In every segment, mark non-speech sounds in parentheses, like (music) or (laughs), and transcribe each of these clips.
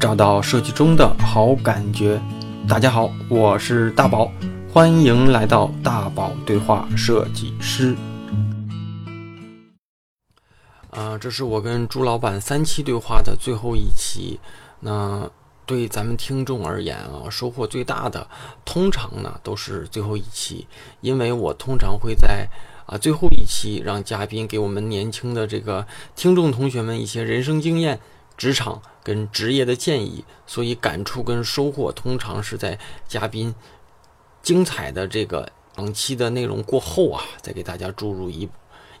找到设计中的好感觉。大家好，我是大宝，欢迎来到大宝对话设计师。啊，这是我跟朱老板三期对话的最后一期。那对咱们听众而言啊，收获最大的，通常呢都是最后一期，因为我通常会在啊最后一期让嘉宾给我们年轻的这个听众同学们一些人生经验。职场跟职业的建议，所以感触跟收获通常是在嘉宾精彩的这个两期的内容过后啊，再给大家注入一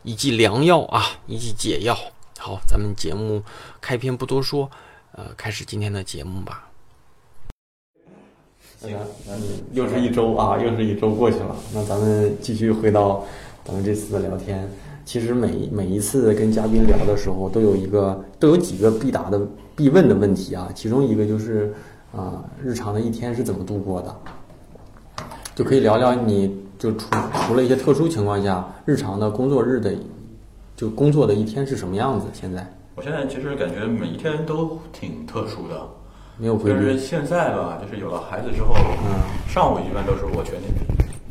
一剂良药啊，一剂解药。好，咱们节目开篇不多说，呃，开始今天的节目吧。行，那你又是一周啊，又是一周过去了，那咱们继续回到咱们这次的聊天。其实每每一次跟嘉宾聊的时候，都有一个都有几个必答的必问的问题啊。其中一个就是啊，日常的一天是怎么度过的？就可以聊聊你就除除了一些特殊情况下，日常的工作日的就工作的一天是什么样子？现在我现在其实感觉每一天都挺特殊的，没有规律。就是现在吧，就是有了孩子之后，嗯，上午一般都是我全天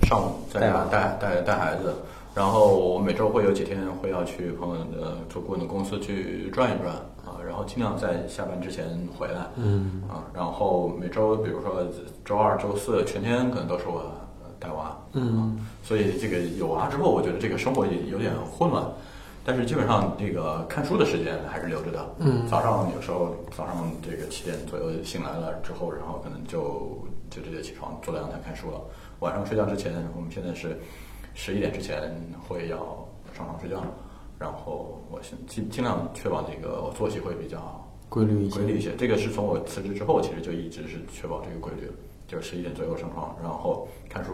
上午在家带带带孩子。然后我每周会有几天会要去朋友的做顾问的公司去转一转啊，然后尽量在下班之前回来。嗯啊，然后每周比如说周二、周四全天可能都是我带娃。嗯，所以这个有娃之后，我觉得这个生活也有点混乱，但是基本上这个看书的时间还是留着的。嗯，早上有时候早上这个七点左右醒来了之后，然后可能就就直接起床坐在阳台看书了。晚上睡觉之前，我们现在是。十一点之前会要上床睡觉，然后我尽尽尽量确保这个作息会比较规律一些。规律一些，这个是从我辞职之后，其实就一直是确保这个规律，就是十一点左右上床，然后看书，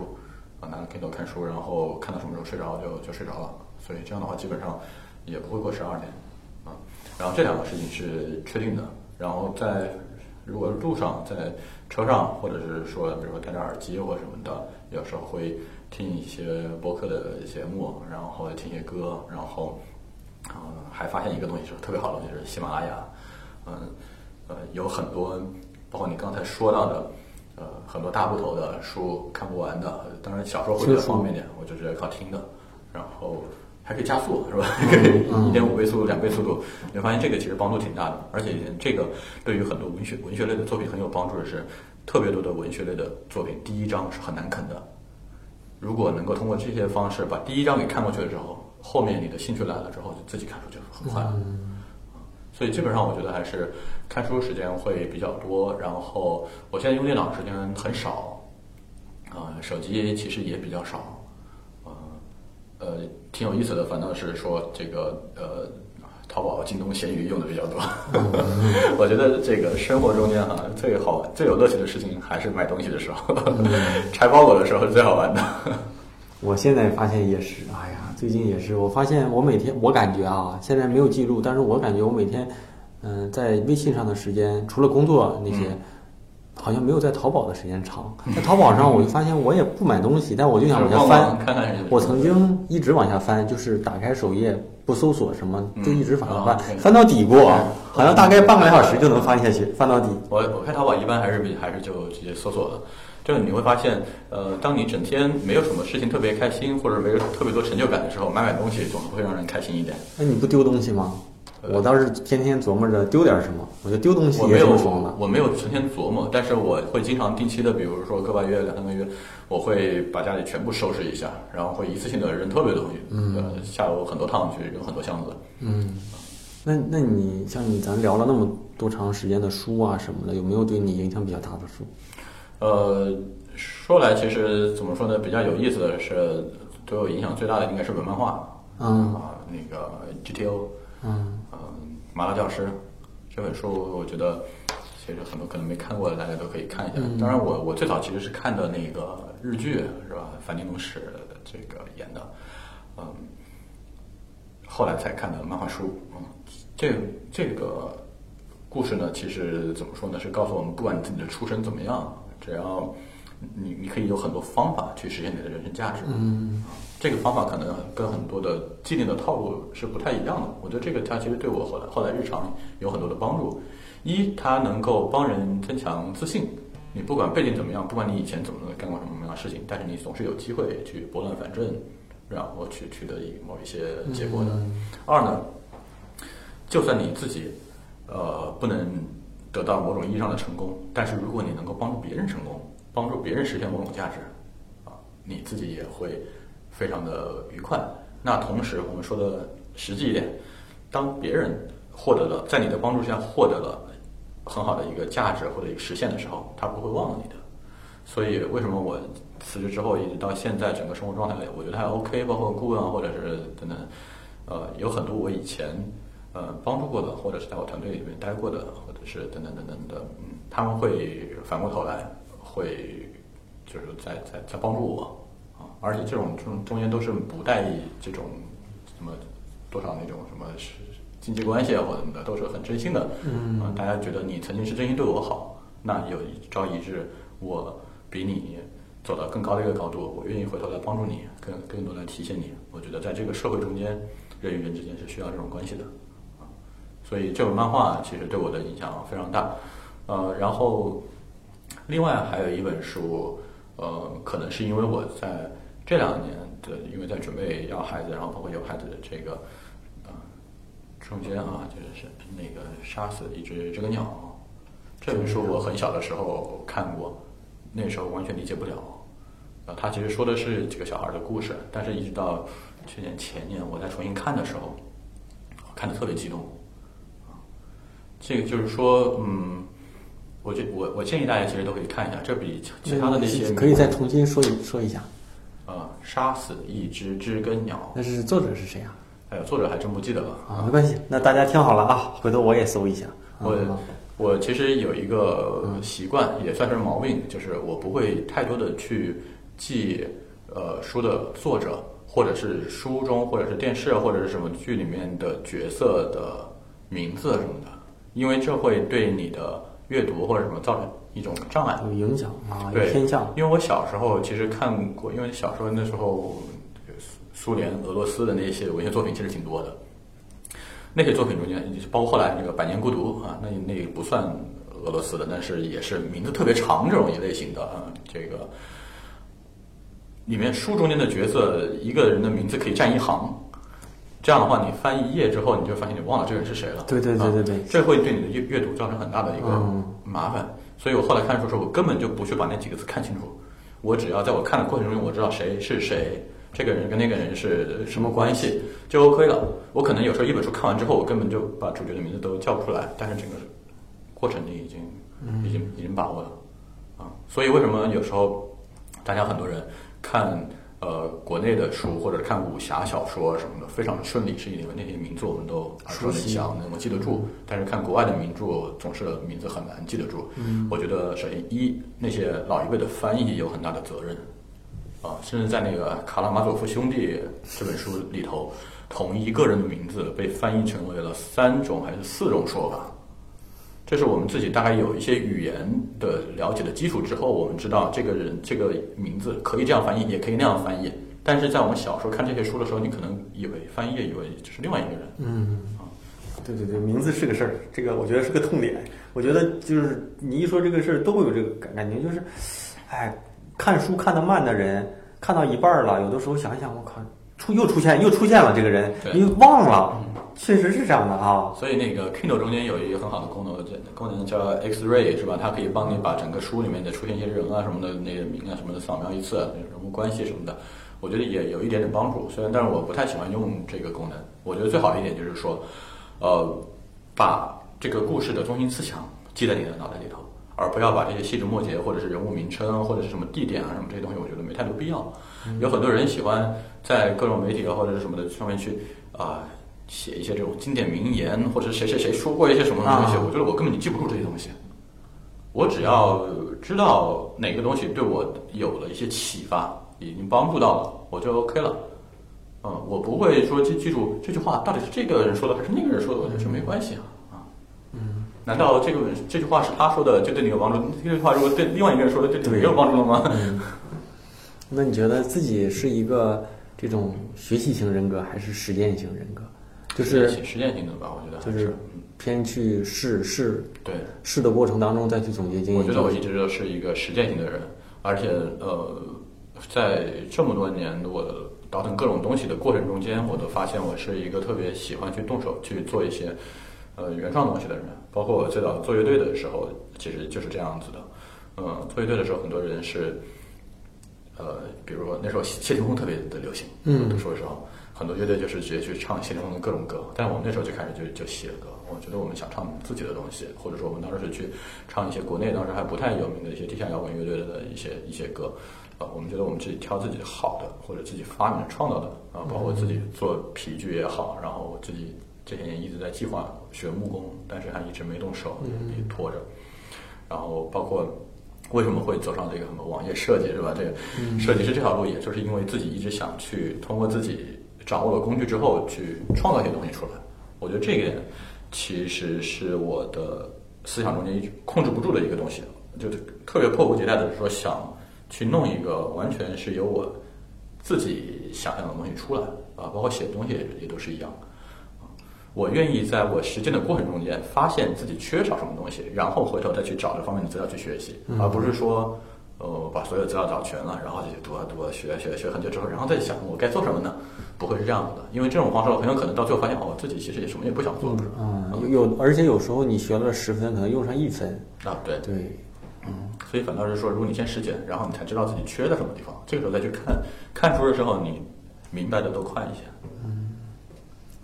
啊拿 Kindle 看书，然后看到什么时候睡着就就睡着了。所以这样的话，基本上也不会过十二点，啊，然后这两个事情是确定的。然后在如果路上在车上，或者是说比如说戴着耳机或什么的，有时候会。听一些播客的节目，然后听一些歌，然后，嗯，还发现一个东西是特别好的东西，是喜马拉雅，嗯，呃，有很多，包括你刚才说到的，呃，很多大部头的书看不完的，当然小说会比较方便点，我就直接靠听的，然后还可以加速，是吧？(laughs) 一点五倍速度、两倍速度，你会发现这个其实帮助挺大的，而且这个对于很多文学文学类的作品很有帮助的是，特别多的文学类的作品第一章是很难啃的。如果能够通过这些方式把第一章给看过去了之后，后面你的兴趣来了之后，就自己看书就很快了。所以基本上我觉得还是看书时间会比较多，然后我现在用电脑时间很少，啊，手机其实也比较少，呃，呃，挺有意思的，反倒是说这个呃。淘宝、京东、闲鱼用的比较多，(laughs) 我觉得这个生活中间哈最好、最有乐趣的事情还是买东西的时候，拆包裹的时候是最好玩的。我现在发现也是，哎呀，最近也是，我发现我每天，我感觉啊，现在没有记录，但是我感觉我每天，嗯，在微信上的时间，除了工作那些。好像没有在淘宝的时间长，在淘宝上我就发现我也不买东西，但我就想往下翻。我曾经一直往下翻，就是打开首页不搜索什么，就一直翻翻，翻到底过，好像大概半个来小时就能翻下去，翻到底。我我看淘宝一般还是还是就直接搜索的，就是你会发现，呃，当你整天没有什么事情特别开心，或者没有特别多成就感的时候，买买东西总是会让人开心一点。那你不丢东西吗？我倒是天天琢磨着丢点什么，我觉得丢东西也挺爽的。我没有成天琢磨，但是我会经常定期的，比如说个把月、两三个月，我会把家里全部收拾一下，然后会一次性的扔特别多东西。嗯，下楼很多趟去扔很多箱子。嗯，那那你像你咱聊了那么多长时间的书啊什么的，有没有对你影响比较大的书？呃，说来其实怎么说呢？比较有意思的是，对我影响最大的应该是文漫画。嗯啊，那个 GTO。嗯。麻辣教师这本书，我觉得其实很多可能没看过的，大家都可以看一下。当然，我我最早其实是看的那个日剧，是吧？樊丁龙史这个演的，嗯，后来才看的漫画书。嗯，这这个故事呢，其实怎么说呢？是告诉我们，不管你自己的出身怎么样，只要你你可以有很多方法去实现你的人生价值。嗯。这个方法可能跟很多的既定的套路是不太一样的。我觉得这个它其实对我后来后来日常有很多的帮助，一，它能够帮人增强自信。你不管背景怎么样，不管你以前怎么干过什么样的事情，但是你总是有机会去拨乱反正，然后去取得一某一些结果的。二呢，就算你自己呃不能得到某种意义上的成功，但是如果你能够帮助别人成功，帮助别人实现某种价值，啊，你自己也会非常的愉快。那同时，我们说的实际一点，当别人获得了在你的帮助下获得了很好的一个价值或者一个实现的时候，他不会忘了你的。所以，为什么我辞职之后一直到现在整个生活状态，我觉得还 OK，包括顾问，或者是等等，呃，有很多我以前呃帮助过的，或者是在我团队里面待过的，或者是等等等等的，嗯，他们会反过头来会就是在在在帮助我，而且这种中中间都是不带这种什么多少那种什么是经济关系啊或者什么的，都是很真心的，嗯、啊，大家觉得你曾经是真心对我好，那有一朝一日我比你走到更高的一个高度，我愿意回头来帮助你，更更多来提醒你。我觉得在这个社会中间，人与人之间是需要这种关系的，啊，所以这本漫画其实对我的影响非常大。呃，然后另外还有一本书，呃，可能是因为我在这两年的，因为在准备要孩子，然后包括有孩子的这个呃中间啊，就是那个杀死一只这个鸟这本书，我很小的时候看过，那时候完全理解不了。啊，他其实说的是几个小孩的故事，但是一直到去年前年我再重新看的时候，看的特别激动。啊，这个就是说，嗯，我觉我我建议大家其实都可以看一下，这比其他的那些可以再重新说一说一下。呃，杀死一只知更鸟，那是作者是谁啊？哎呀，作者还真不记得了。啊，没关系，那大家听好了啊，回头我也搜一下。我啊我其实有一个习惯，也算是毛病，就是我不会太多的去记呃书的作者，或者是书中，或者是电视，或者是什么剧里面的角色的名字什么的，因为这会对你的阅读或者什么造成一种障碍。有影响啊，有对偏向。因为我小时候其实看过，因为小时候那时候苏苏联、俄罗斯的那些文学作品其实挺多的。那些作品中间，包括后来那个《百年孤独》啊，那那个不算俄罗斯的，但是也是名字特别长这种一类型的啊。这个里面书中间的角色，一个人的名字可以占一行。这样的话，你翻一页之后，你就发现你忘了这个人是谁了。对对对对对啊这会对你的阅阅读造成很大的一个嗯麻烦。所以我后来看书的时候，我根本就不去把那几个字看清楚，我只要在我看的过程中，我知道谁是谁，这个人跟那个人是什么关系，就 OK 了。我可能有时候一本书看完之后，我根本就把主角的名字都叫不出来，但是整个过程你已经已经已经把握了啊。所以为什么有时候大家很多人看呃国内的书或者看武侠小说什么的非常顺利，是因为那些名字我们都耳熟能详，能够记得住。但是看国外的名著，总是名字很难记得住。我觉得首先一那些老一辈的翻译有很大的责任啊，甚至在那个《卡拉马佐夫兄弟》这本书里头，同一个人的名字被翻译成为了三种还是四种说法。这是我们自己大概有一些语言的了解的基础之后，我们知道这个人这个名字可以这样翻译，也可以那样翻译。但是在我们小时候看这些书的时候，你可能以为翻译，以为这是另外一个人。嗯，对对对，名字是个事儿，这个我觉得是个痛点。我觉得就是你一说这个事儿，都会有这个感感觉，就是，哎，看书看得慢的人，看到一半儿了，有的时候想一想，我靠，出又出现又出现了这个人，对你忘了，确实是这样的啊。所以那个 Kindle 中间有一个很好的功能，功能叫 X-ray 是吧？它可以帮你把整个书里面的出现一些人啊什么的那个名啊什么的扫描一次，人物关系什么的，我觉得也有一点点帮助。虽然但是我不太喜欢用这个功能，我觉得最好的一点就是说，呃，把这个故事的中心思想记在你的脑袋里头，而不要把这些细枝末节或者是人物名称或者是什么地点啊什么这些东西，我觉得没太多必要。有很多人喜欢在各种媒体啊或者是什么的上面去啊、写一些这种经典名言，或者谁谁谁说过一些什么东西，啊我觉得我根本就记不住这些东西。我只要知道哪个东西对我有了一些启发，已经帮助到了，我就 OK 了。嗯，我不会说记记住这句话到底是这个人说的还是那个人说的，我觉得这没关系啊啊。嗯，难道这个这句话是他说的就对你有帮助？这句话如果对另外一个人说的，对你没有帮助了吗？那你觉得自己是一个这种学习型人格还是实践型人格？就是实践性的吧，我觉得还就是嗯偏去试试对，试的过程当中再去总结经验。我觉得我一直都是一个实践型的人，而且呃，在这么多年我倒腾各种东西的过程中间，我都发现我是一个特别喜欢去动手去做一些呃原创东西的人。包括我最早做乐队的时候，其实就是这样子的。嗯，做乐队的时候，很多人是呃，比如说那时候谢谢霆锋特别的流行，嗯读书的时候，很多乐队就是直接去唱谢霆锋的各种歌。但我们那时候就开始就就写歌，我觉得我们想唱自己的东西，或者说我们当时是去唱一些国内当时还不太有名的一些地下摇滚乐队的一些一些歌。啊，我们觉得我们自己挑自己好的，或者自己发明、创造的啊，包括自己做皮具也好，然后我自己这些年一直在计划学木工，但是还一直没动手，也也拖着。然后包括为什么会走上这个什么网页设计是吧？这个设计师这条路，也就是因为自己一直想去通过自己掌握了工具之后，去创造一些东西出来。我觉得这个点其实是我的思想中间一直控制不住的一个东西，就是特别迫不及待的说想去弄一个完全是由我自己想象的东西出来啊，包括写东西也也都是一样。我愿意在我实践的过程中间发现自己缺少什么东西，然后回头再去找这方面的资料去学习，而不是说，呃，把所有资料找全了，然后就去读啊读啊学啊学啊学很久之后，然后再想我该做什么呢？不会是这样子的，因为这种方式很有可能到最后发现，哦，自己其实也什么也不想做。嗯，有有，而且有时候你学了十分，可能用上一分。啊，对，对，嗯所以反倒是说，如果你先实践，然后你才知道自己缺在什么地方，这个时候再去看，看书的时候，你明白的都快一些。嗯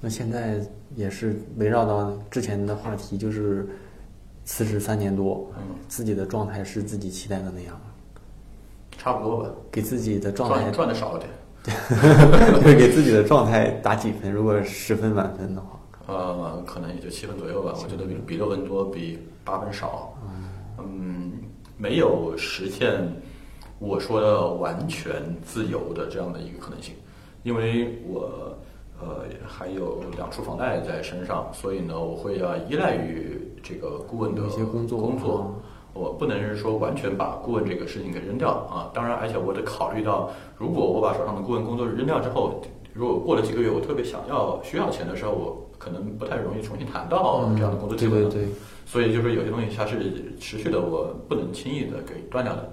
那现在也是围绕到之前的话题，就是辞职三年多，嗯，自己的状态是自己期待的那样吗，差不多吧，给自己的状态赚赚的少一点。(laughs) 就是给自己的状态打几分？如果十分满分的话，呃，可能也就七分左右吧。我觉得比比六分多，比八分少。嗯，没有实现我说的完全自由的这样的一个可能性，因为我呃还有两处房贷在身上，所以呢，我会要依赖于这个顾问的一些工作工作。我不能是说完全把顾问这个事情给扔掉啊，当然，而且我得考虑到，如果我把手上的顾问工作扔掉之后，如果过了几个月我特别想要需要钱的时候，我可能不太容易重新谈到这样的工作机会。对对对，所以就是有些东西它是持续的，我不能轻易的给断掉的。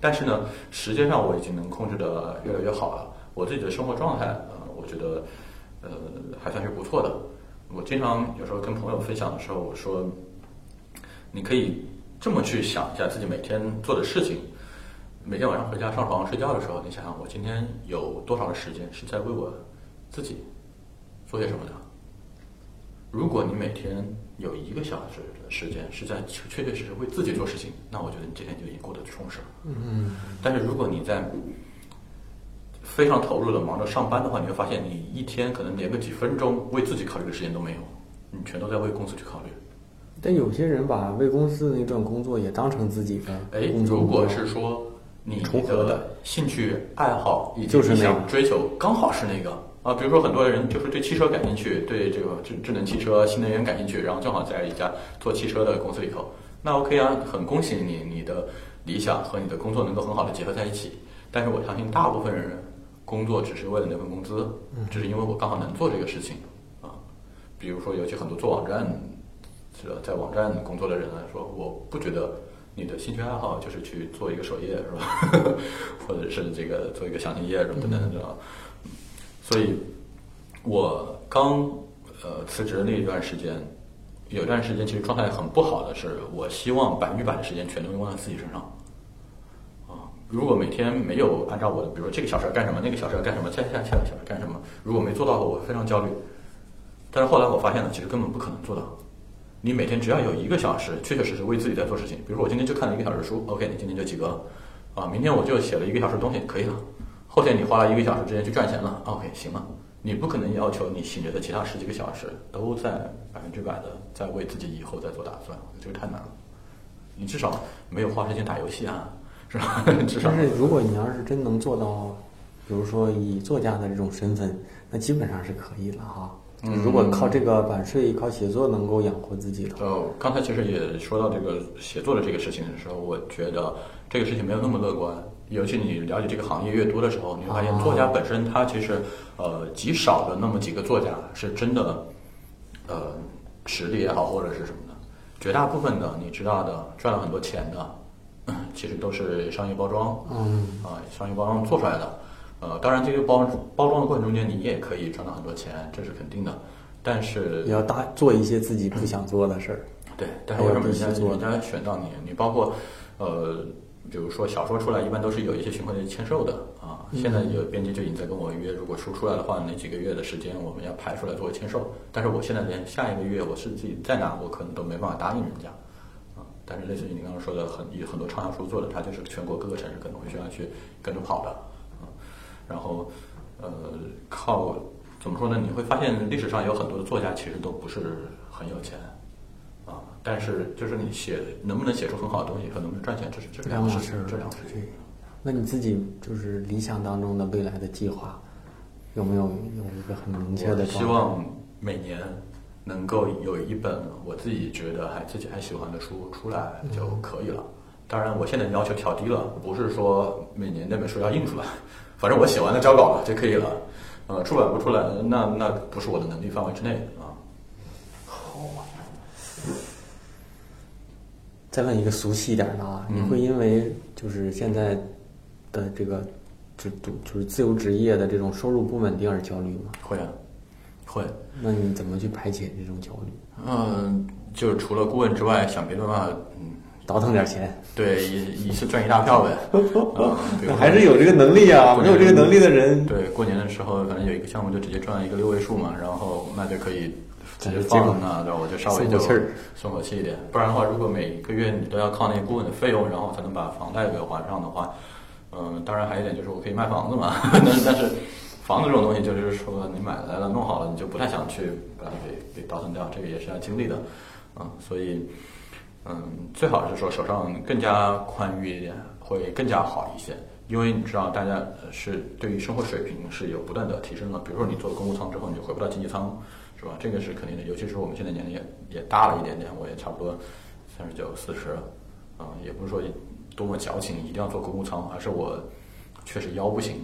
但是呢，时间上我已经能控制的越来越好了，我自己的生活状态，呃，我觉得呃还算是不错的。我经常有时候跟朋友分享的时候，我说，你可以这么去想一下自己每天做的事情。每天晚上回家上床睡觉的时候，你想想我今天有多少的时间是在为我自己做些什么的？如果你每天有一个小时的时间是在确确实实为自己做事情，那我觉得你这天就已经过得充实了。嗯，但是如果你在非常投入的忙着上班的话，你会发现你一天可能连个几分钟为自己考虑的时间都没有，你全都在为公司去考虑。但有些人把为公司的那段工作也当成自己的哎，工作如果是说你重合的的兴趣爱好以及就是那想追求刚好是那个啊，比如说很多人就是对汽车感兴趣，对这个智智能汽车、新能源感兴趣，然后正好在一家做汽车的公司里头，那 OK 啊，很恭喜你，你的理想和你的工作能够很好的结合在一起。但是我相信大部分人工作只是为了那份工资，只是因为我刚好能做这个事情啊。比如说，尤其很多做网站，这个在网站工作的人来说，我不觉得你的兴趣爱好就是去做一个首页是吧，(laughs) 或者是这个做一个详情页什么等等等等。所以，我刚呃辞职那一段时间，有一段时间其实状态很不好的是，我希望百分之百的时间全都用在自己身上。啊，如果每天没有按照我的，比如说这个小时要干什么，那个小时要干什么，下下下个小时干什么，如果没做到的话，我会非常焦虑。但是后来我发现呢，其实根本不可能做到。你每天只要有一个小时，确确实实为自己在做事情。比如说我今天就看了一个小时书，OK，你今天就及格了。啊，明天我就写了一个小时东西，可以了。后天你花了一个小时时间去赚钱了，OK，行了。你不可能要求你醒着的其他十几个小时都在百分之百的在为自己以后在做打算，这个太难了。你至少没有花时间打游戏啊，是吧？(laughs) 但是如果你要是真能做到，比如说以作家的这种身份，那基本上是可以了哈。嗯如果靠这个版税、靠写作能够养活自己的话，呃，刚才其实也说到这个写作的这个事情的时候，我觉得这个事情没有那么乐观。尤其你了解这个行业越多的时候，你会发现作家本身他其实呃极少的那么几个作家是真的呃实力也好，或者是什么的，绝大部分的你知道的赚了很多钱的，其实都是商业包装，嗯啊，商业包装做出来的。呃，当然这个包包装的过程中间，你也可以赚到很多钱，这是肯定的。但是也要大做一些自己不想做的事儿。对，但是为什么人家做人家选到你？你包括呃，比如说小说出来，一般都是有一些群会的签售的啊。现在有编辑就已经在跟我约，如果书出来的话，哪几个月的时间我们要排出来作为签售。但是我现在连下一个月我是自己在哪，我可能都没办法答应人家啊。但是类似于你刚刚说的，很有很多畅销书做的，它就是全国各个城市可能会需要去跟着跑的啊。然后呃，靠怎么说呢？你会发现历史上有很多的作家其实都不是很有钱。啊，但是就是你写能不能写出很好的东西和能不能赚钱，这是这两两码事这两个事情。那你自己就是理想当中的未来的计划，有没有有一个很明确的？希望每年能够有一本我自己觉得还自己还喜欢的书出来就可以了。当然，我现在要求调低了，不是说每年那本书要印出来，反正我写完了交稿了就可以了。呃，出版不出来，那那不是我的能力范围之内啊。好再问一个俗气一点的啊，嗯你会因为就是现在的这个就就就是自由职业的这种收入不稳定而焦虑吗？会啊，会。那你怎么去排解这种焦虑？嗯，就是除了顾问之外，想别的办法，嗯，倒腾点钱，对，一一次赚一大票呗。(laughs) 啊还是有这个能力啊。没有这个能力的人，对，过年的时候反正有一个项目就直接赚一个六位数嘛，然后那就可以直接放那，对吧？我就稍微就松口气儿松口气一点。不然的话，如果每个月你都要靠那个顾问的费用，然后才能把房贷给还上的话，嗯，当然还有一点就是我可以卖房子嘛，但 (laughs) 是但是房子这种东西就是说你买来了弄好了，你就不太想去把它给给倒腾掉，这个也是要经历的，嗯，所以。嗯，最好是说手上更加宽裕一点，会更加好一些。因为你知道，大家是对于生活水平是有不断的提升的。比如说你做了公务舱之后，你就回不到经济舱，是吧？这个是肯定的。尤其是我们现在年龄也也大了一点点，我也差不多三十九、四十，啊、也不是说多么矫情，一定要做公务舱，而是我确实腰不行，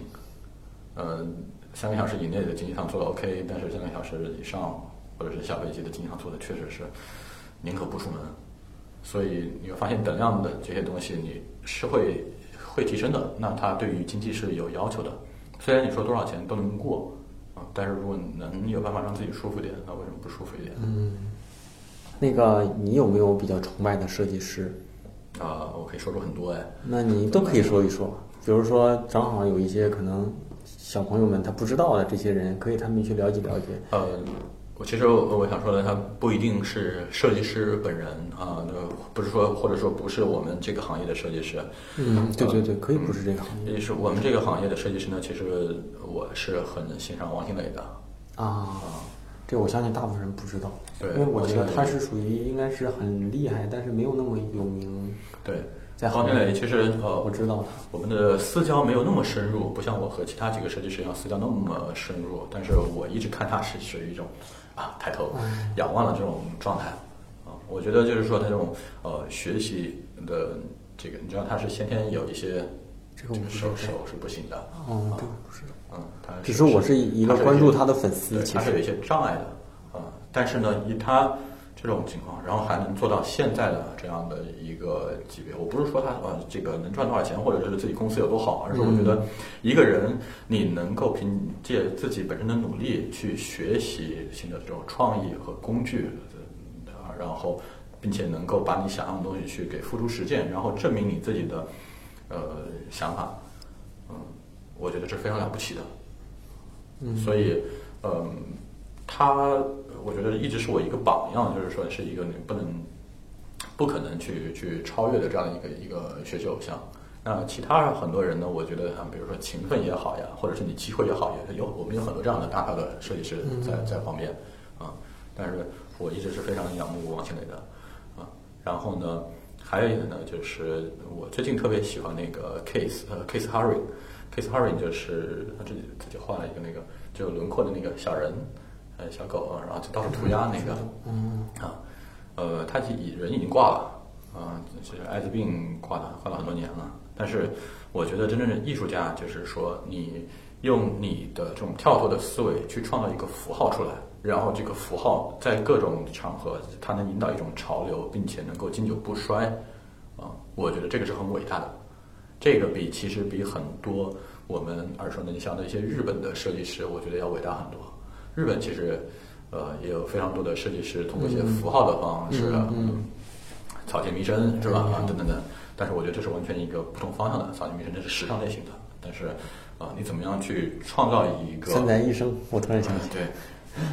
嗯，三个小时以内的经济舱做的 OK，但是三个小时以上或者是下飞机的经济舱做的确实是宁可不出门。所以你会发现等量的这些东西你是会会提升的，那它对于经济是有要求的。虽然你说多少钱都能过啊，但是如果能有办法让自己舒服点，那为什么不舒服一点？嗯那个你有没有比较崇拜的设计师？啊、我可以说出很多哎。那你都可以说一说。比如说，正好有一些可能小朋友们他不知道的这些人，可以他们去了解了解。呃，我其实我我想说的，他不一定是设计师本人啊，那不是说或者说不是我们这个行业的设计师。嗯，对对对，可以不是这个行业也是我们这个行业的设计师呢，其实我是很欣赏王新磊的。啊。这我相信大部分人不知道，对因为我觉得他是属于应该是很厉害，但是没有那么有名。对，在王新磊其实呃，我知道他。我们的私交没有那么深入，不像我和其他几个设计师一样私交那么深入。但是我一直看他是属于一种啊抬头仰望的这种状态啊。我觉得就是说他这种呃学习的这个，你知道他是先天有一些这个手手是不行的，哦，这个不是。嗯，他只是我是一个关注他的粉丝他是有一些障碍的啊。但是呢，以他这种情况，然后还能做到现在的这样的一个级别，我不是说他呃这个能赚多少钱，或者是自己公司有多好，而是我觉得一个人你能够凭借自己本身的努力去学习新的这种创意和工具，啊，然后并且能够把你想要的东西去给付诸实践，然后证明你自己的呃想法，嗯，我觉得这非常了不起的。嗯所以，嗯，他我觉得一直是我一个榜样，就是说是一个你不能、不可能去去超越的这样的一个一个学习偶像。那其他很多人呢，我觉得像比如说勤奋也好呀，或者是你机会也好，也有我们有很多这样的大牌的设计师在在旁边啊。但是我一直是非常仰慕王心磊的啊。然后呢，还有一个呢，就是我最近特别喜欢那个 Case 呃 Case Haring。Case Haring 就是他自己自己画了一个那个就轮廓的那个小人，呃小狗，然后就到处涂鸦那个，嗯啊，呃，他已人已经挂了，啊，就是艾滋病挂了，挂了很多年了。但是我觉得真正的艺术家就是说，你用你的这种跳脱的思维去创造一个符号出来，然后这个符号在各种场合它能引导一种潮流，并且能够经久不衰，啊，我觉得这个是很伟大的。这个比其实比很多我们耳熟能详的一些日本的设计师，我觉得要伟大很多。日本其实呃也有非常多的设计师通过一些符号的方式，嗯，草间弥生是吧？啊，等等等。但是我觉得这是完全一个不同方向的。草间弥生这是时尚类型的，但是啊，你怎么样去创造一个三宅一生？我突然想起，对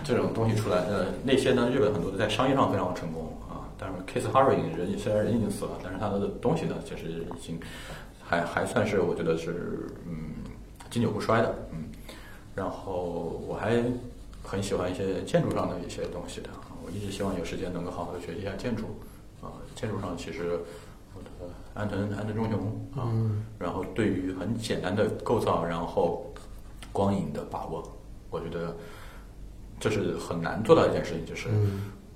这种东西出来，呃，那些呢，日本很多都在商业上非常成功啊。但是 Kiss Haring 人虽然人已经死了，但是他的东西呢，其实已经。还还算是我觉得是嗯经久不衰的嗯，然后我还很喜欢一些建筑上的一些东西的，我一直希望有时间能够好好的学习一下建筑啊，建筑上其实我的安藤安藤忠雄啊，然后对于很简单的构造，然后光影的把握，我觉得这是很难做到一件事情，就是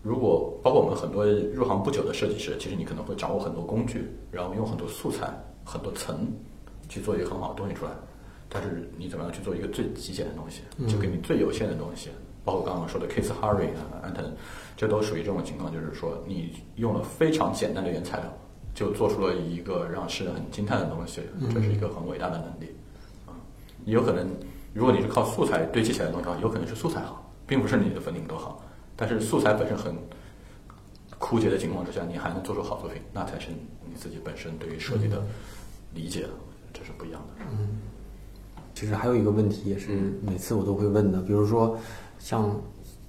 如果包括我们很多入行不久的设计师，其实你可能会掌握很多工具，然后用很多素材。很多层去做一个很好的东西出来，但是你怎么样去做一个最极简的东西，就给你最有限的东西，包括刚刚说的 Case Harry 啊、安藤，这都属于这种情况，就是说你用了非常简单的原材料，就做出了一个让世人很惊叹的东西，这是一个很伟大的能力啊。有可能如果你是靠素材堆砌起来的东西，有可能是素材好，并不是你的粉底多好，但是素材本身很枯竭的情况之下，你还能做出好作品，那才是你自己本身对于设计的。理解，这是不一样的。嗯，其实还有一个问题，也是每次我都会问的，比如说，像，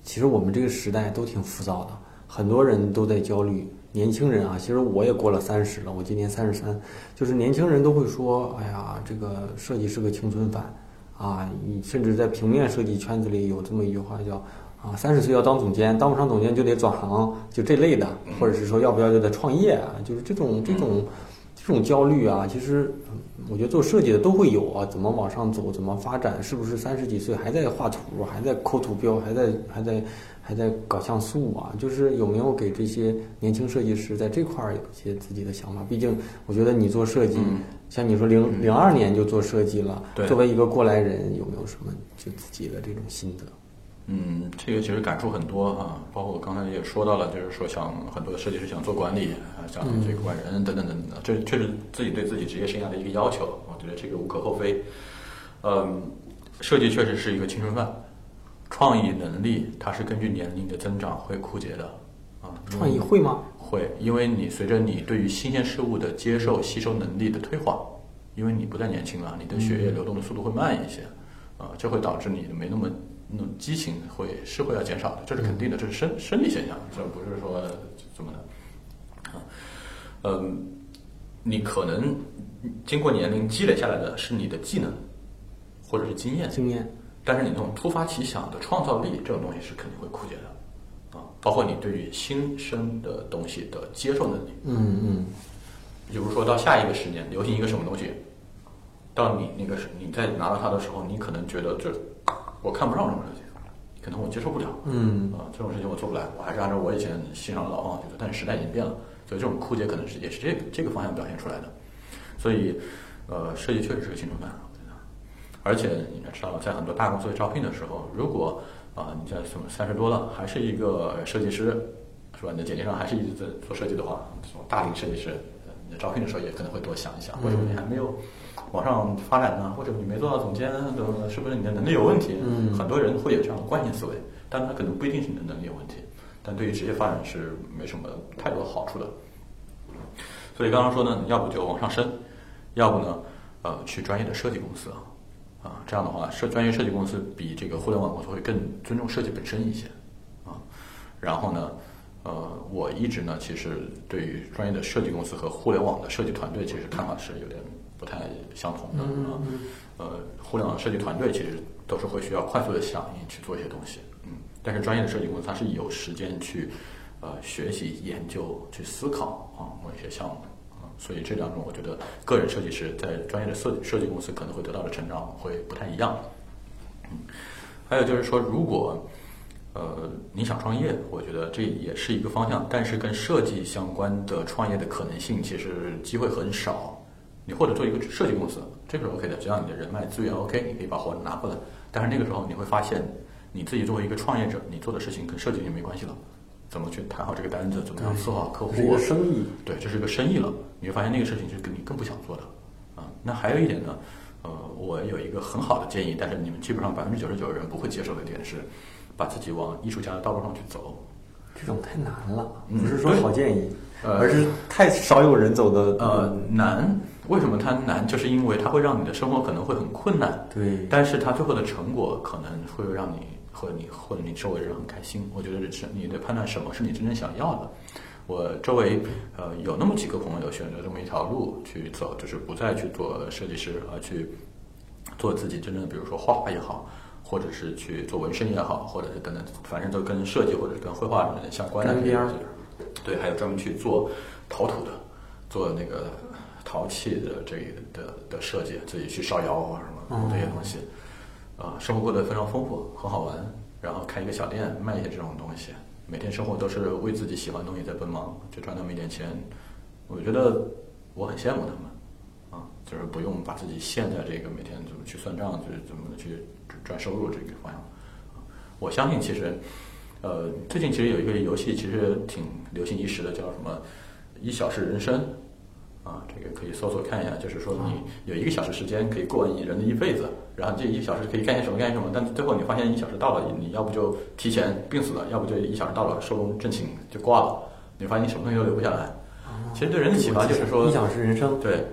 其实我们这个时代都挺浮躁的，很多人都在焦虑。年轻人啊，其实我也过了三十了，我今年三十三，就是年轻人都会说，哎呀，这个设计是个青春饭啊，甚至在平面设计圈子里有这么一句话叫啊，三十岁要当总监，当不上总监就得转行，就这类的，或者是说要不要就得创业啊，就是这种这种。这种焦虑啊，其实我觉得做设计的都会有啊。怎么往上走？怎么发展？是不是三十几岁还在画图，还在抠图标，还在还在还在搞像素啊？就是有没有给这些年轻设计师在这块儿有一些自己的想法？毕竟我觉得你做设计，像你说零零二年就做设计了，作为一个过来人，有没有什么就自己的这种心得？嗯，这个其实感触很多啊，包括我刚才也说到了，就是说想很多的设计师想做管理啊，想这个管人等等等等，这确实自己对自己职业生涯的一个要求，我觉得这个无可厚非。嗯，设计确实是一个青春饭，创意能力它是根据年龄的增长会枯竭的啊。创意会吗？会，因为你随着你对于新鲜事物的接受、吸收能力的退化，因为你不再年轻了，你的血液流动的速度会慢一些啊，这会导致你没那么。那种激情会是会要减少的，这是肯定的，这是生生理现象，这不是说怎么的啊？嗯，你可能经过年龄积累下来的是你的技能或者是经验，经验，但是你那种突发奇想的创造力这种东西是肯定会枯竭的啊，包括你对于新生的东西的接受能力，嗯嗯，比如说到下一个十年流行一个什么东西，到你那个你在拿到它的时候，你可能觉得这。我看不上这种事情，可能我接受不了。嗯啊，这种事情我做不来，我还是按照我以前欣赏的老方法去做。但是时代已经变了，所以这种枯竭可能是也是这个这个方向表现出来的。所以，呃，设计确实是个青春饭，而且你知道，在很多大公司招聘的时候，如果啊你在什么三十多了还是一个设计师，是吧？你的简历上还是一直在做设计的话，这种大龄设计师，你招聘的时候也可能会多想一想，为什么你还没有？往上发展呢，或者你没做到总监，是不是你的能力有问题？嗯，很多人会有这样的惯性思维，但他可能不一定是你的能力有问题，但对于职业发展是没什么太多好处的。所以刚刚说呢，要不就往上升，要不呢，呃，去专业的设计公司啊，这样的话，设专业设计公司比这个互联网公司会更尊重设计本身一些啊。然后呢，呃，我一直呢，其实对于专业的设计公司和互联网的设计团队，其实看法是有点。不太相同的啊，呃，互联网设计团队其实都是会需要快速的响应去做一些东西，嗯，但是专业的设计公司它是有时间去呃学习、研究、去思考啊某一些项目啊，所以这两种我觉得个人设计师在专业的设设计公司可能会得到的成长会不太一样，嗯，还有就是说，如果呃你想创业，我觉得这也是一个方向，但是跟设计相关的创业的可能性其实机会很少。你或者做一个设计公司，这个是 OK 的，只要你的人脉资源 OK，你可以把活拿过来。但是那个时候你会发现，你自己作为一个创业者，你做的事情跟设计已经没关系了，怎么去谈好这个单子，怎么样伺候好客户，是一个生意。对，这是一个生意了，你会发现那个事情是跟你更不想做的啊。那还有一点呢，呃，我有一个很好的建议，但是你们基本上百分之九十九的人不会接受的点是，把自己往艺术家的道路上去走。这种太难了，嗯不是说好建议，呃而是太少有人走的。呃，难，为什么它难？就是因为它会让你的生活可能会很困难，对，但是它最后的成果可能会让你和你或者你周围人很开心。我觉得是你得判断什么是你真正想要的。我周围呃有那么几个朋友选择这么一条路去走，就是不再去做设计师，而去做自己真正的，比如说画画也好，或者是去做纹身也好，或者是等等，反正都跟设计或者跟绘画什么的相关的儿对，还有专门去做陶土的，做那个陶器的这个的的设计，自己去烧窑啊什么这些东西，啊、生活过得非常丰富，很好玩。然后开一个小店，卖一些这种东西，每天生活都是为自己喜欢的东西在奔忙，就赚那么一点钱。我觉得我很羡慕他们，啊，就是不用把自己陷在这个每天怎么去算账，就是怎么去赚收入这个方向。啊我相信其实，呃，最近其实有一个游戏其实挺流行一时的，叫什么“一小时人生”，啊，这个可以搜索看一下，就是说你有一个小时时间可以过完你人的一辈子，然后这一小时可以干些什么干些什么，但最后你发现一小时到了，你要不就提前病死了，要不就一小时到了寿终正寝就挂了，你发现你什么东西都留不下来。其实对人的启发就是说，一小时人生，对，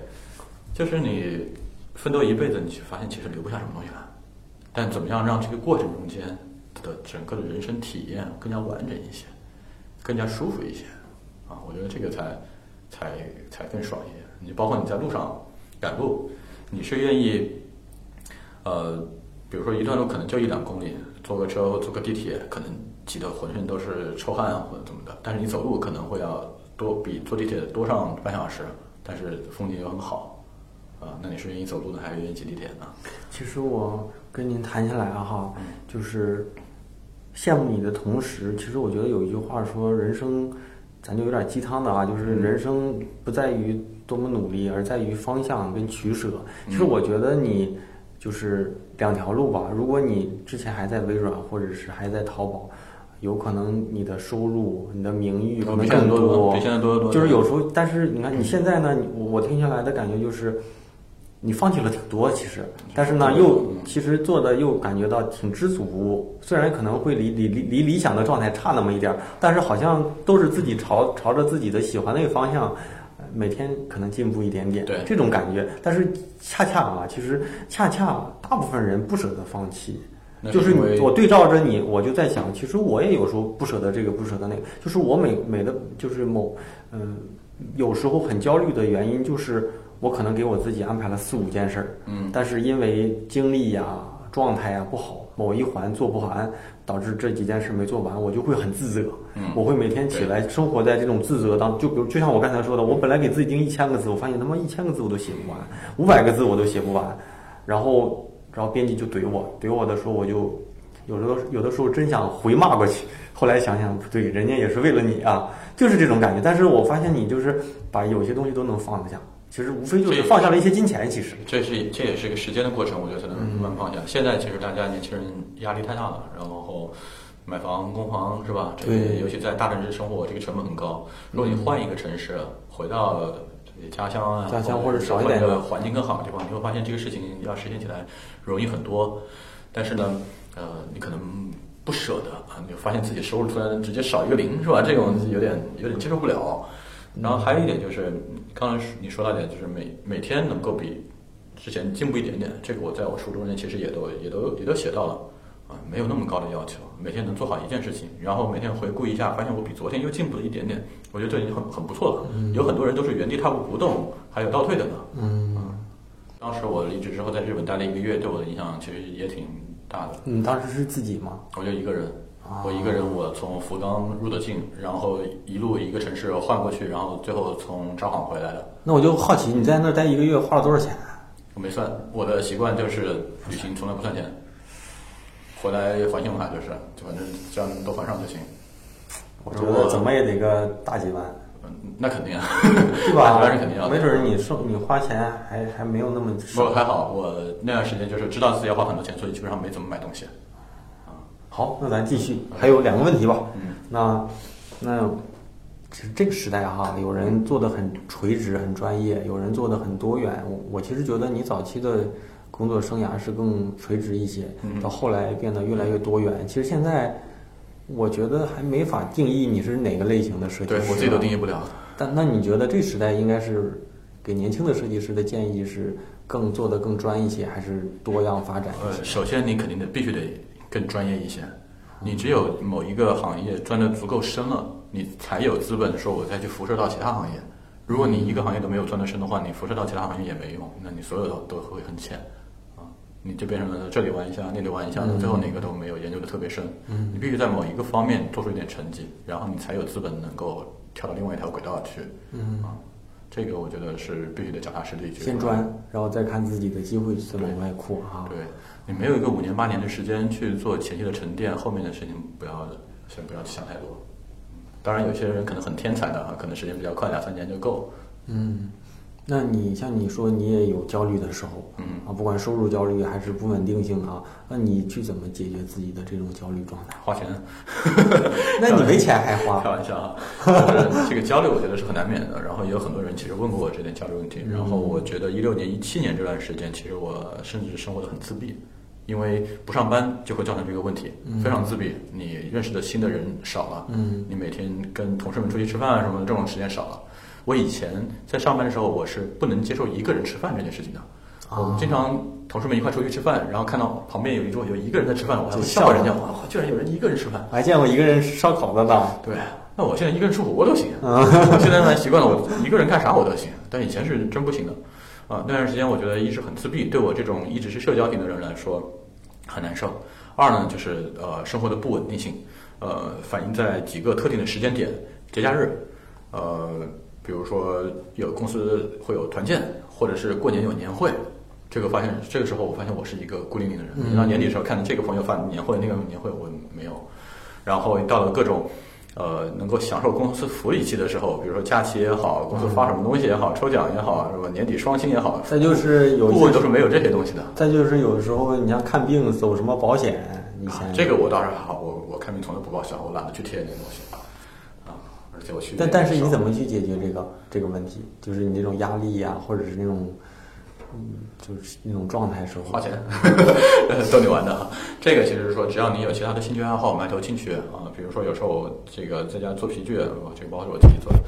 就是你奋斗一辈子，你去发现其实留不下什么东西来。但怎么样让这个过程中间的整个的人生体验更加完整一些，更加舒服一些啊？我觉得这个才才才更爽一些。你包括你在路上赶路，你是愿意呃，比如说一段路可能就一两公里，坐个车或坐个地铁，可能挤得浑身都是臭汗啊或者怎么的，但是你走路可能会要多比坐地铁多上半小时，但是风景又很好啊，那你是愿意走路呢，还是愿意挤地铁呢？其实我跟您谈下来啊哈，嗯就是羡慕你的同时，其实我觉得有一句话说，人生咱就有点鸡汤的啊，就是嗯人生不在于多么努力，而在于方向跟取舍。嗯其实我觉得你就是两条路吧。如果你之前还在微软，或者是还在淘宝，有可能你的收入、你的名誉可能更多比现在多得多。就是有时候，但是你看你现在呢，我我听下来的感觉就是，你放弃了挺多其实，但是呢又其实做的又感觉到挺知足，虽然可能会离离离离理想的状态差那么一点儿，但是好像都是自己朝朝着自己的喜欢那个方向。呃每天可能进步一点点，对这种感觉，但是恰恰啊，其实恰恰大部分人不舍得放弃，就是我对照着你，我就在想，其实我也有时候不舍得这个，不舍得那个。就是我每每的，就是某，嗯、有时候很焦虑的原因，就是我可能给我自己安排了四五件事儿，嗯但是因为精力呀、状态呀不好，某一环做不完，导致这几件事没做完，我就会很自责。嗯我会每天起来生活在这种自责当，就比如就像我刚才说的，我本来给自己定一千个字，我发现他妈一千个字我都写不完，五百个字我都写不完，然后然后编辑就怼我，怼我的时候我就有的有的时候真想回骂过去，后来想想不对，人家也是为了你啊，就是这种感觉。但是我发现你就是把有些东西都能放得下，其实无非就是放下了一些金钱，其实。这是这也是一个时间的过程，我觉得才能慢慢放下。现在其实大家年轻人压力太大了，然后买房、供房是吧？这尤其在大城市生活，这个成本很高。如果你换一个城市，回到家乡啊，家乡或者是或者少一点的环境更好的地方，你会发现这个事情要实现起来容易很多。但是呢，呃，你可能不舍得啊，你就发现自己收入突然直接少一个零是吧？这种有点有点接受不了。然后还有一点就是，刚才你说到点，就是每每天能够比之前进步一点点，这个我在我书中间其实也都也都也都写到了啊，没有那么高的要求，每天能做好一件事情，然后每天回顾一下，发现我比昨天又进步了一点点，我觉得这已经很很不错了。有很多人都是原地踏步不动，还有倒退的呢。嗯，当时我离职之后在日本待了一个月，对我的影响其实也挺大的。你当时是自己吗？我就一个人，啊我一个人，我从福冈入的境，然后一路一个城市换过去，然后最后从札幌回来的。那我就好奇，你在那儿待一个月花了多少钱？我没算，我的习惯就是旅行从来不算钱，回来还信用卡就是，就反正这样都还上就行。我觉得怎么也得个大几万，嗯，那肯定啊，(laughs) 对吧？那是肯定要没准儿你收你花钱还还没有那么不。还好，我那段时间就是知道自己要花很多钱，所以基本上没怎么买东西。啊，好，那咱继续，还有两个问题吧。嗯，那那其实这个时代哈，有人做的很垂直、很专业，有人做的很多元。我我其实觉得你早期的工作生涯是更垂直一些，嗯到后来变得越来越多元。其实现在我觉得还没法定义你是哪个类型的设计师，对我自己都定义不了。但那你觉得这时代应该是给年轻的设计师的建议是更做的更专一些，还是多样发展一呃，些？首先你肯定得必须得更专业一些，你只有某一个行业钻得足够深了，你才有资本说我再去辐射到其他行业。如果你一个行业都没有钻得深的话，你辐射到其他行业也没用，那你所有的都会很浅啊，你就变成了这里玩一下，那里玩一下，最后哪个都没有研究的特别深。嗯你必须在某一个方面做出一点成绩，然后你才有资本能够跳到另外一条轨道去。嗯啊，这个我觉得是必须得脚踏实地去先专，然后再看自己的机会怎么往外扩啊。对你没有一个五年八年的时间去做前期的沉淀，后面的事情不要先不要想太多。当然，有些人可能很天才的啊，可能时间比较快，两三年就够。嗯，那你像你说你也有焦虑的时候，嗯啊，不管收入焦虑还是不稳定性啊，那你去怎么解决自己的这种焦虑状态？花钱，(laughs) 那你没钱还花开？玩笑啊，这个焦虑我觉得是很难免的。然后也有很多人其实问过我这点焦虑问题。然后我觉得一六年、一七年这段时间，其实我甚至生活的很自闭，因为不上班就会造成这个问题，非常自闭。你认识的新的人少了，嗯你每天跟同事们出去吃饭啊什么的这种时间少了。我以前在上班的时候，我是不能接受一个人吃饭这件事情的。啊我们经常同事们一块出去吃饭，然后看到旁边有一桌有一个人在吃饭，我还会就笑人家，笑哇，居然有人一个人吃饭。我还见过一个人吃烧烤的呢。对，那我现在一个人吃火锅都行，我现在慢慢习惯了，我一个人干啥我都行，但以前是真不行的。啊，那段时间我觉得一是很自闭，对我这种一直是社交型的人来说很难受；二呢就是呃生活的不稳定性，呃反映在几个特定的时间点，节假日，呃比如说有公司会有团建，或者是过年有年会。这个发现，这个时候我发现我是一个孤零零的人。嗯到年底的时候，看这个朋友发年会，那个年会我没有。然后到了各种呃能够享受公司福利期的时候，比如说假期也好，公司发什么东西也好，抽奖也好，是吧？年底双薪也好，再就是有一顾问都是没有这些东西的。再就是有时候你像看病走什么保险，以前、啊这个我倒是还好，我我看病从来不报销，我懒得去贴那些东西啊。但但是你怎么去解决这个这个问题？就是你那种压力呀、或者是那种嗯，就是那种状态时候花钱逗你玩的啊。这个其实是说，只要你有其他的兴趣爱好，埋头进去啊，比如说有时候这个在家做皮具，这个包是我自己做的，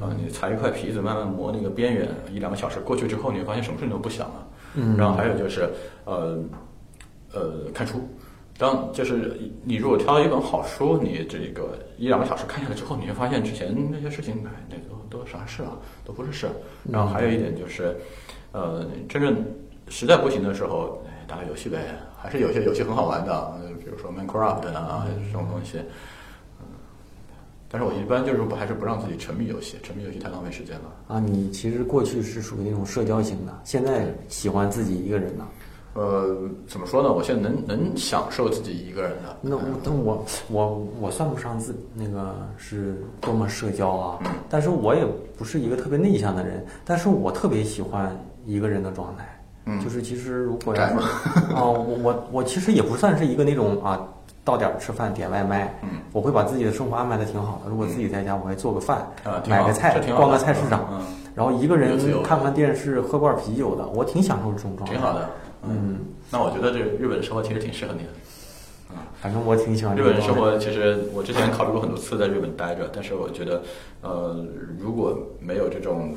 啊，你裁一块皮子，慢慢磨那个边缘，一两个小时过去之后，你会发现什么事情都不想了。嗯然后还有就是，呃呃，看书。当就是你如果挑到一本好书，你这个一两个小时看下来之后，你会发现之前那些事情，哎，那都都啥事啊，都不是事。然后还有一点就是，呃，真正实在不行的时候，哎打打游戏呗，还是有些游戏很好玩的，比如说 Minecraft 啊这种东西。嗯，但是我一般就是不还是不让自己沉迷游戏，沉迷游戏太浪费时间了。啊，你其实过去是属于那种社交型的，现在喜欢自己一个人的。呃，怎么说呢？我现在能能享受自己一个人的。那我但我我我算不上自那个是多么社交啊，但是我也不是一个特别内向的人，但是我特别喜欢一个人的状态。嗯就是其实如果要宅嘛啊，我我我其实也不算是一个那种啊，到点儿吃饭点外卖，嗯我会把自己的生活安排的挺好的。如果自己在家，我会做个饭，买个菜逛个菜市场，嗯，然后一个人看看电视，喝罐啤酒的，我挺享受这种状态。挺好的。嗯，那我觉得这个日本的生活其实挺适合你的。反正我挺喜欢日。本的生活其实我之前考虑过很多次在日本待着，但是我觉得，呃，如果没有这种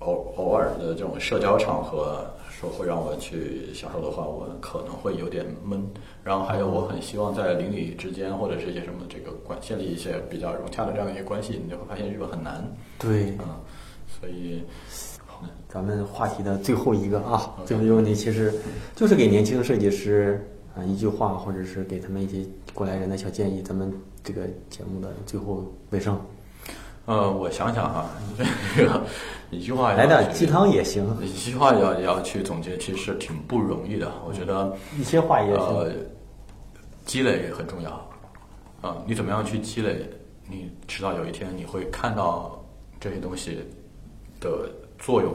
偶偶尔的这种社交场合，说会让我去享受的话，我可能会有点闷。然后还有，我很希望在邻里之间或者是一些什么这个关建立一些比较融洽的这样一些关系，你就会发现日本很难。对，嗯，所以咱们话题的最后一个啊，最后一个问题其实就是给年轻设计师啊一句话，或者是给他们一些过来人的小建议。咱们这个节目的最后尾声，呃，我想想啊，(laughs) 这个一句话来点鸡汤也行，一句话要要去总结，其实挺不容易的。我觉得，一些话也呃。，积累很重要。啊、你怎么样去积累？你迟早有一天你会看到这些东西的作用。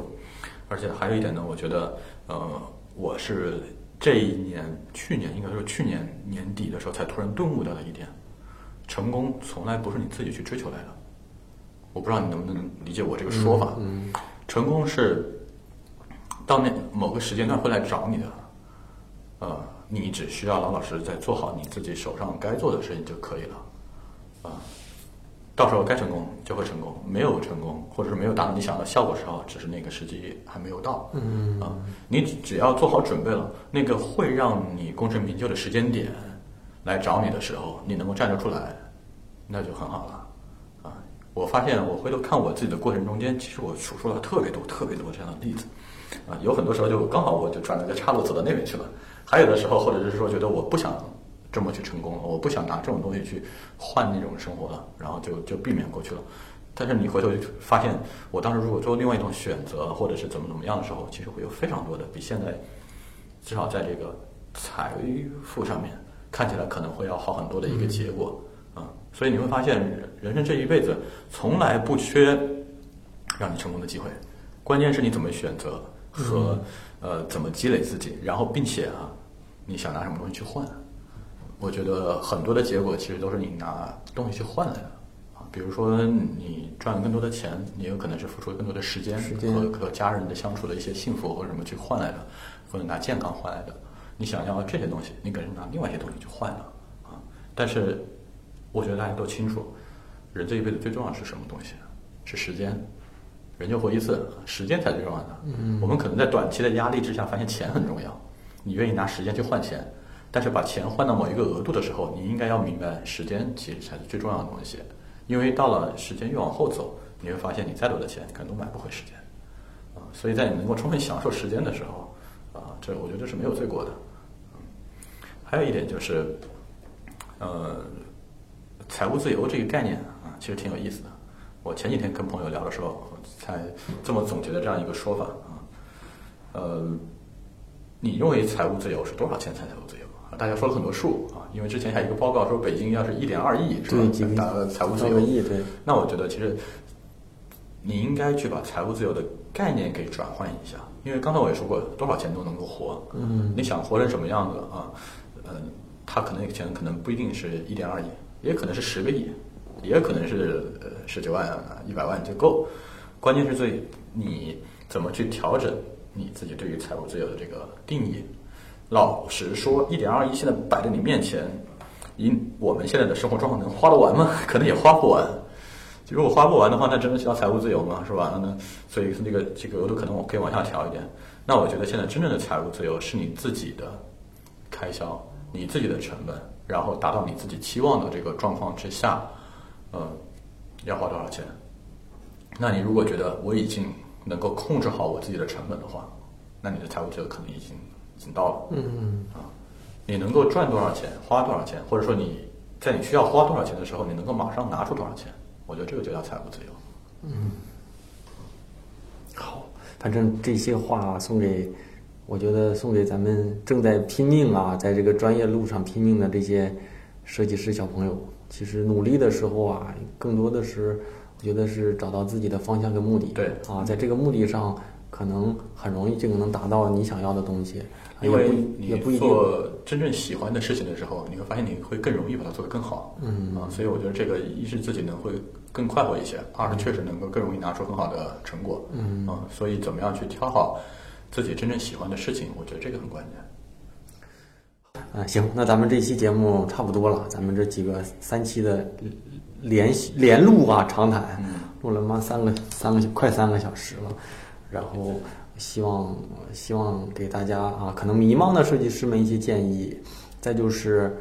而且还有一点呢，我觉得，呃，我是这一年，去年应该说去年年底的时候，才突然顿悟到的一点：成功从来不是你自己去追求来的。我不知道你能不能理解我这个说法。嗯成功是到那某个时间段会来找你的，呃，你只需要老老实实在做好你自己手上该做的事情就可以了，啊、到时候该成功就会成功，没有成功或者是没有达到你想要的效果时候，只是那个时机还没有到，嗯。啊、你只只要做好准备了，那个会让你功成名就的时间点来找你的时候，你能够站得出来，那就很好了。啊，我发现我回头看我自己的过程中间，其实我数出了特别多、特别多这样的例子，啊，有很多时候就刚好我就转了个岔路走到那边去了，还有的时候或者是说觉得我不想这么去成功了，我不想拿这种东西去换那种生活了，然后就就避免过去了。但是你回头就发现，我当时如果做另外一种选择，或者是怎么怎么样的时候，其实会有非常多的比现在至少在这个财富上面看起来可能会要好很多的一个结果啊、所以你会发现人人生这一辈子从来不缺让你成功的机会，关键是你怎么选择和、呃怎么积累自己，然后并且啊，你想拿什么东西去换。我觉得很多的结果其实都是你拿东西去换来的啊，比如说你赚了更多的钱，你有可能是付出了更多的时间时间和和家人的相处的一些幸福或者什么去换来的，或者拿健康换来的。你想要这些东西，你可能拿另外一些东西去换的啊。但是我觉得大家都清楚，人这一辈子最重要的是什么东西？是时间。人就活一次，时间才最重要的。嗯，我们可能在短期的压力之下，发现钱很重要，你愿意拿时间去换钱，但是把钱换到某一个额度的时候，你应该要明白，时间其实才是最重要的东西。因为到了时间越往后走，你会发现你再多的钱可能都买不回时间。啊，所以在你能够充分享受时间的时候，啊，这我觉得这是没有罪过的。还有一点就是，呃，财务自由这个概念啊，其实挺有意思的。我前几天跟朋友聊的时候，才这么总结的这样一个说法啊，呃，你认为财务自由是多少钱才财务自由？大家说了很多数啊，因为之前还有一个报告说北京要是一点二亿是吧达到财务自由，亿，对，那我觉得其实你应该去把财务自由的概念给转换一下，因为刚才我也说过，多少钱都能够活，嗯，你想活成什么样子啊？嗯，他可能那个钱可能不一定是一点二亿，也可能是十个亿，也可能是呃十几万、一百万就够。关键是最你怎么去调整你自己对于财务自由的这个定义。老实说，一点二亿现在摆在你面前，以我们现在的生活状况能花得完吗？(laughs) 可能也花不完。如果花不完的话，那真的叫财务自由吗？是吧？那所以那个这个额度可能我可以往下调一点。那我觉得现在真正的财务自由是你自己的开销，你自己的成本，然后达到你自己期望的这个状况之下，呃，要花多少钱？那你如果觉得我已经能够控制好我自己的成本的话，那你的财务自由可能已经已经到了。嗯啊，你能够赚多少钱，花多少钱，或者说你在你需要花多少钱的时候，你能够马上拿出多少钱，我觉得这个就叫财务自由。嗯好，反正这些话送给，我觉得送给咱们正在拼命啊，在这个专业路上拼命的这些设计师小朋友。其实努力的时候啊，更多的是我觉得是找到自己的方向跟目的。对啊，在这个目的上，可能很容易就能达到你想要的东西，因为你也不。做真正喜欢的事情的时候，你会发现你会更容易把它做得更好。嗯啊，所以我觉得这个一是自己能会更快活一些，二是确实能够更容易拿出很好的成果。嗯啊，所以怎么样去挑好自己真正喜欢的事情，我觉得这个很关键。啊，行，那咱们这期节目差不多了，咱们这几个三期的连续连录啊长谈，录了妈三个三个快三个小时了，然后希望希望给大家啊，可能迷茫的设计师们一些建议，再就是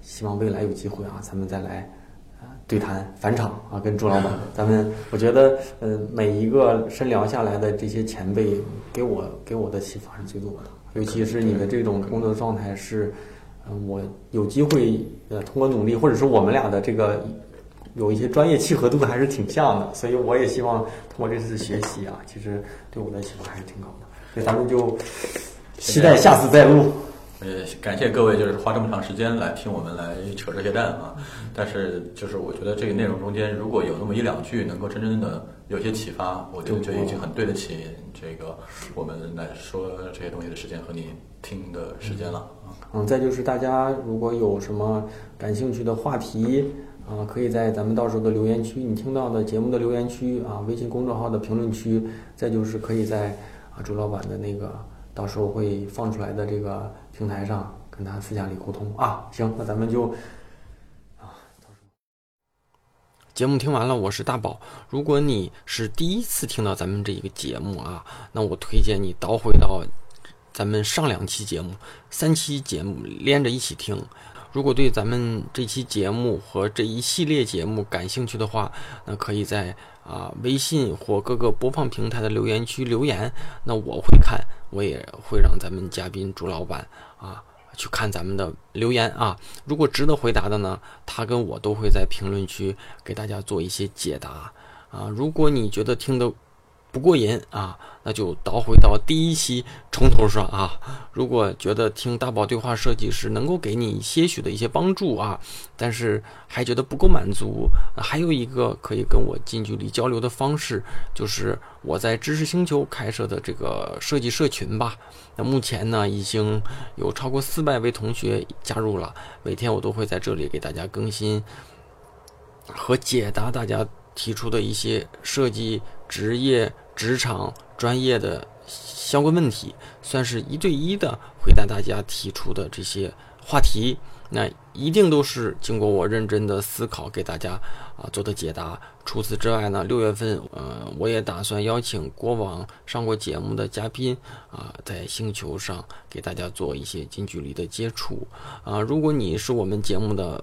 希望未来有机会啊，咱们再来。啊对谈返场啊，跟朱老板，(laughs) 咱们我觉得，呃，每一个深聊下来的这些前辈，给我给我的启发是最多的，尤其是你的这种工作状态是，嗯、我有机会呃通过努力，或者是我们俩的这个有一些专业契合度还是挺像的，(laughs) 所以我也希望通过这次学习啊，其实对我的启发还是挺高的，所以咱们就期待下次再录。呃，感谢各位就是花这么长时间来听我们来扯这些蛋啊。但是就是我觉得这个内容中间如果有那么一两句能够真正的有些启发，我就觉得就已经很对得起这个我们来说这些东西的时间和你听的时间了啊。嗯，再就是大家如果有什么感兴趣的话题啊，可以在咱们到时候的留言区，你听到的节目的留言区啊，微信公众号的评论区，再就是可以在啊朱老板的那个到时候会放出来的这个平台上跟他私下里沟通啊。行，那咱们就啊节目听完了，我是大宝。如果你是第一次听到咱们这一个节目啊，那我推荐你倒回到咱们上两期节目、三期节目连着一起听。如果对咱们这期节目和这一系列节目感兴趣的话，那可以在啊微信或各个播放平台的留言区留言，那我会看，我也会让咱们嘉宾朱老板啊。去看咱们的留言啊，如果值得回答的呢，他跟我都会在评论区给大家做一些解答啊。如果你觉得听的，不过瘾啊，那就倒回到第一期从头说啊。如果觉得听大宝对话设计师能够给你些许的一些帮助啊，但是还觉得不够满足，还有一个可以跟我近距离交流的方式，就是我在知识星球开设的这个设计社群吧。那目前呢，已经有超过四百位同学加入了，每天我都会在这里给大家更新和解答大家提出的一些设计职业。职场专业的相关问题，算是一对一的回答大家提出的这些话题，那一定都是经过我认真的思考给大家啊做的解答。除此之外呢，六月份呃我也打算邀请过往上过节目的嘉宾啊，在星球上给大家做一些近距离的接触啊。如果你是我们节目的。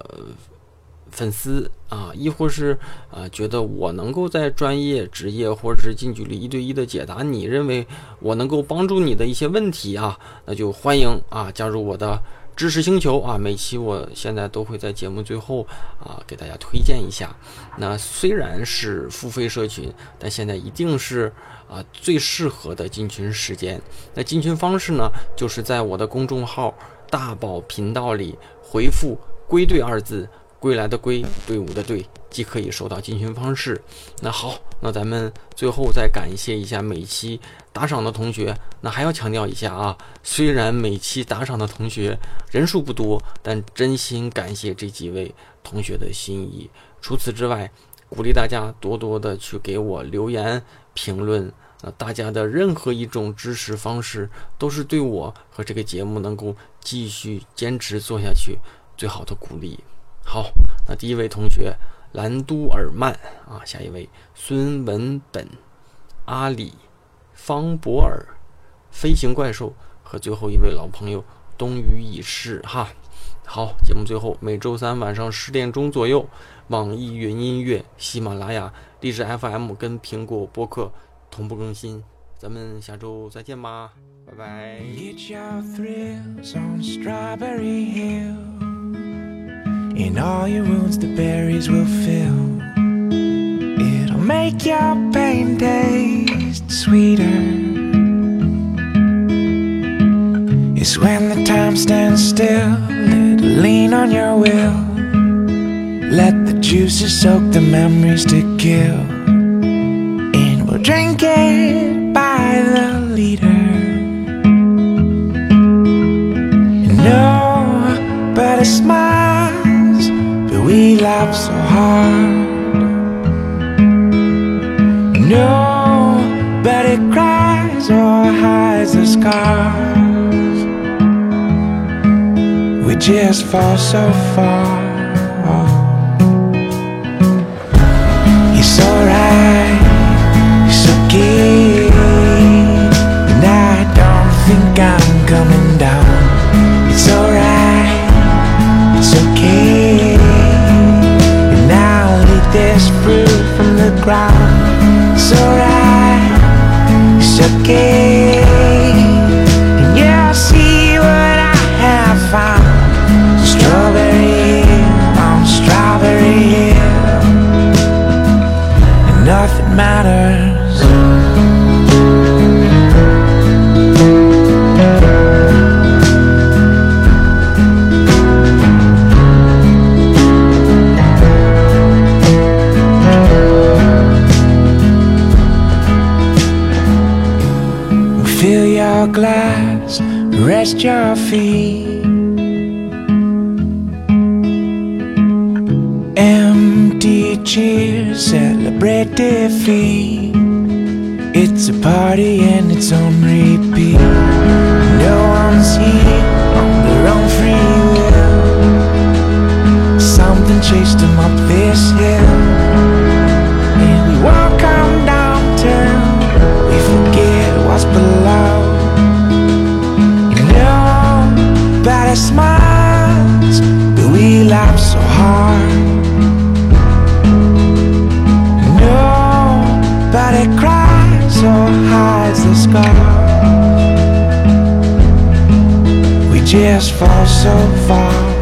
粉丝啊，亦或是啊，觉得我能够在专业、职业或者是近距离一对一的解答你认为我能够帮助你的一些问题啊，那就欢迎啊加入我的知识星球啊。每期我现在都会在节目最后啊给大家推荐一下。那虽然是付费社群，但现在一定是啊最适合的进群时间。那进群方式呢，就是在我的公众号大宝频道里回复“归队”二字。归来的归，队伍的队，既可以收到进群方式。那好，那咱们最后再感谢一下每期打赏的同学。那还要强调一下啊，虽然每期打赏的同学人数不多，但真心感谢这几位同学的心意。除此之外，鼓励大家多多的去给我留言评论。那大家的任何一种支持方式，都是对我和这个节目能够继续坚持做下去最好的鼓励。好，那第一位同学兰都尔曼啊，下一位孙文本、阿里、方博尔、飞行怪兽和最后一位老朋友冬雨已逝哈。好，节目最后每周三晚上十点钟左右，网易云音乐、喜马拉雅、荔枝 FM 跟苹果播客同步更新，咱们下周再见吧，拜拜。In all your wounds, the berries will fill. It'll make your pain taste sweeter. It's when the time stands still, let lean on your will. Let the juices soak the memories to kill. And we'll drink it by the liter. No, but a smile we laugh so hard. Nobody cries or hides the scars. We just fall so far. It's alright, it's okay. And I don't think I'm coming down. It's alright, it's okay this fruit from the ground. It's alright, it's okay. Rest your feet. Empty chairs celebrate defeat. It's a party and it's on repeat. No one's here on their own free will. Something chased them up this hill. Just fall so far.